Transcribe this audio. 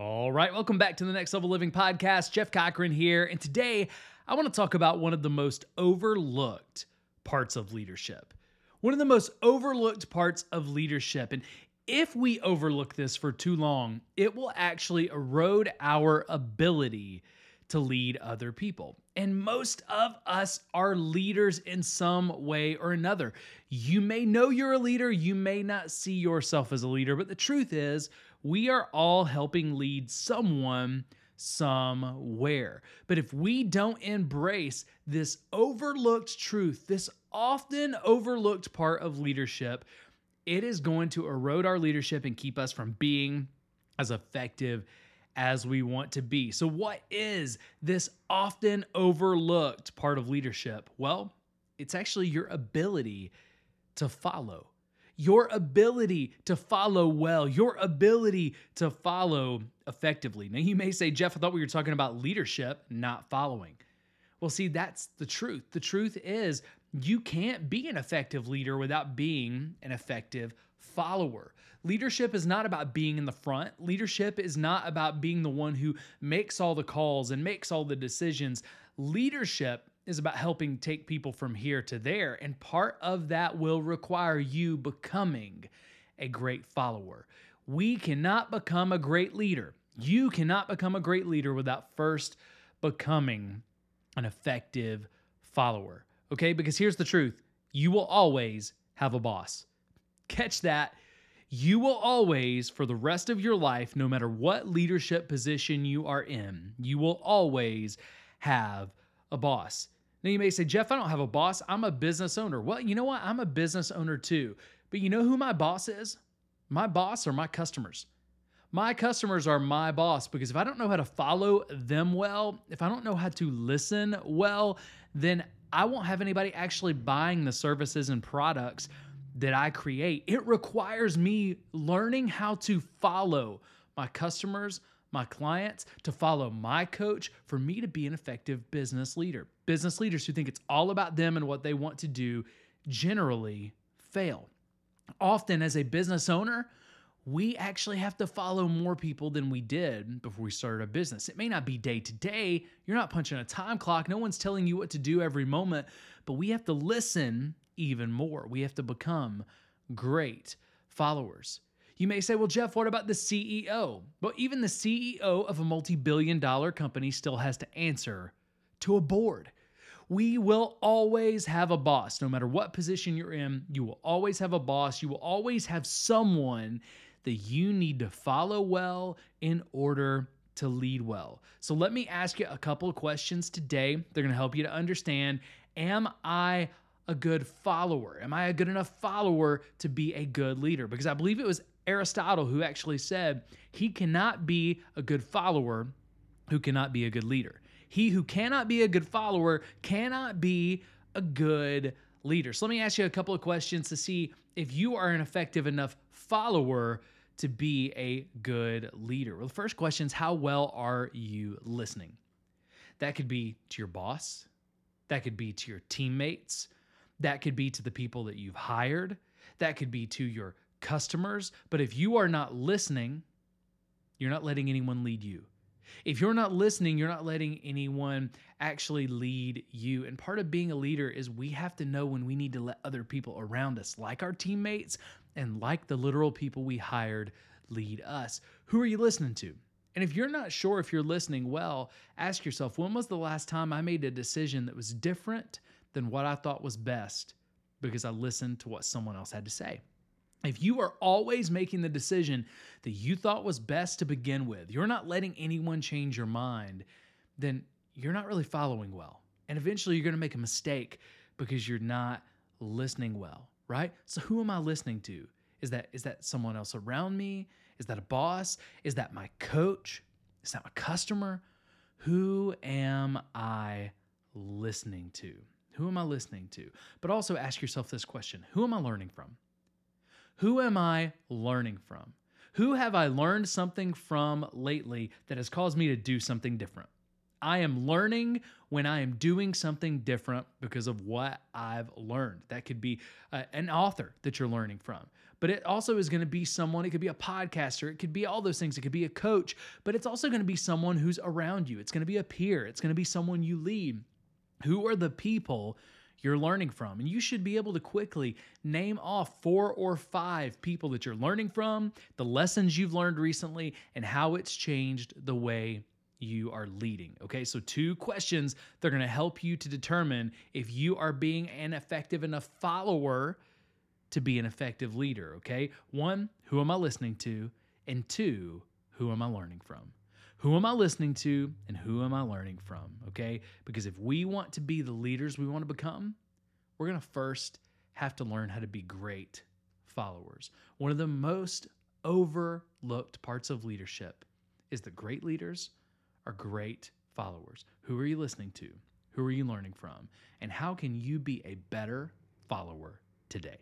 All right, welcome back to the Next Level Living podcast. Jeff Cochran here, and today I want to talk about one of the most overlooked parts of leadership. One of the most overlooked parts of leadership. And if we overlook this for too long, it will actually erode our ability to lead other people. And most of us are leaders in some way or another. You may know you're a leader, you may not see yourself as a leader, but the truth is, we are all helping lead someone somewhere. But if we don't embrace this overlooked truth, this often overlooked part of leadership, it is going to erode our leadership and keep us from being as effective as we want to be. So, what is this often overlooked part of leadership? Well, it's actually your ability to follow your ability to follow well, your ability to follow effectively. Now, you may say, Jeff, I thought we were talking about leadership, not following. Well, see, that's the truth. The truth is, you can't be an effective leader without being an effective follower. Leadership is not about being in the front. Leadership is not about being the one who makes all the calls and makes all the decisions. Leadership is about helping take people from here to there. And part of that will require you becoming a great follower. We cannot become a great leader. You cannot become a great leader without first becoming an effective follower. Okay? Because here's the truth you will always have a boss. Catch that. You will always, for the rest of your life, no matter what leadership position you are in, you will always have a boss. Now you may say, Jeff, I don't have a boss. I'm a business owner. Well, you know what? I'm a business owner too. But you know who my boss is? My boss are my customers. My customers are my boss because if I don't know how to follow them well, if I don't know how to listen well, then I won't have anybody actually buying the services and products that I create. It requires me learning how to follow my customers, my clients, to follow my coach for me to be an effective business leader. Business leaders who think it's all about them and what they want to do generally fail. Often, as a business owner, we actually have to follow more people than we did before we started a business. It may not be day to day, you're not punching a time clock, no one's telling you what to do every moment, but we have to listen even more. We have to become great followers. You may say, well, Jeff, what about the CEO? Well, even the CEO of a multi billion dollar company still has to answer to a board. We will always have a boss. No matter what position you're in, you will always have a boss. You will always have someone that you need to follow well in order to lead well. So let me ask you a couple of questions today. They're going to help you to understand Am I a good follower? Am I a good enough follower to be a good leader? Because I believe it was Aristotle who actually said he cannot be a good follower who cannot be a good leader. He who cannot be a good follower cannot be a good leader. So let me ask you a couple of questions to see if you are an effective enough follower to be a good leader. Well, the first question is how well are you listening? That could be to your boss, that could be to your teammates, that could be to the people that you've hired, that could be to your customers. But if you are not listening, you're not letting anyone lead you. If you're not listening, you're not letting anyone actually lead you. And part of being a leader is we have to know when we need to let other people around us, like our teammates and like the literal people we hired, lead us. Who are you listening to? And if you're not sure if you're listening well, ask yourself when was the last time I made a decision that was different than what I thought was best because I listened to what someone else had to say? If you are always making the decision that you thought was best to begin with, you're not letting anyone change your mind, then you're not really following well. And eventually you're going to make a mistake because you're not listening well, right? So who am I listening to? Is that is that someone else around me? Is that a boss? Is that my coach? Is that my customer? Who am I listening to? Who am I listening to? But also ask yourself this question Who am I learning from? Who am I learning from? Who have I learned something from lately that has caused me to do something different? I am learning when I am doing something different because of what I've learned. That could be uh, an author that you're learning from, but it also is going to be someone, it could be a podcaster, it could be all those things, it could be a coach, but it's also going to be someone who's around you. It's going to be a peer, it's going to be someone you lead. Who are the people you're learning from? And you should be able to quickly name off four or five people that you're learning from, the lessons you've learned recently, and how it's changed the way you are leading. Okay, so two questions they are to help you to determine if you are being an effective enough follower to be an effective leader. Okay, one, who am I listening to? And two, who am I learning from? Who am I listening to and who am I learning from? Okay, because if we want to be the leaders we want to become, we're going to first have to learn how to be great followers. One of the most overlooked parts of leadership is that great leaders are great followers. Who are you listening to? Who are you learning from? And how can you be a better follower today?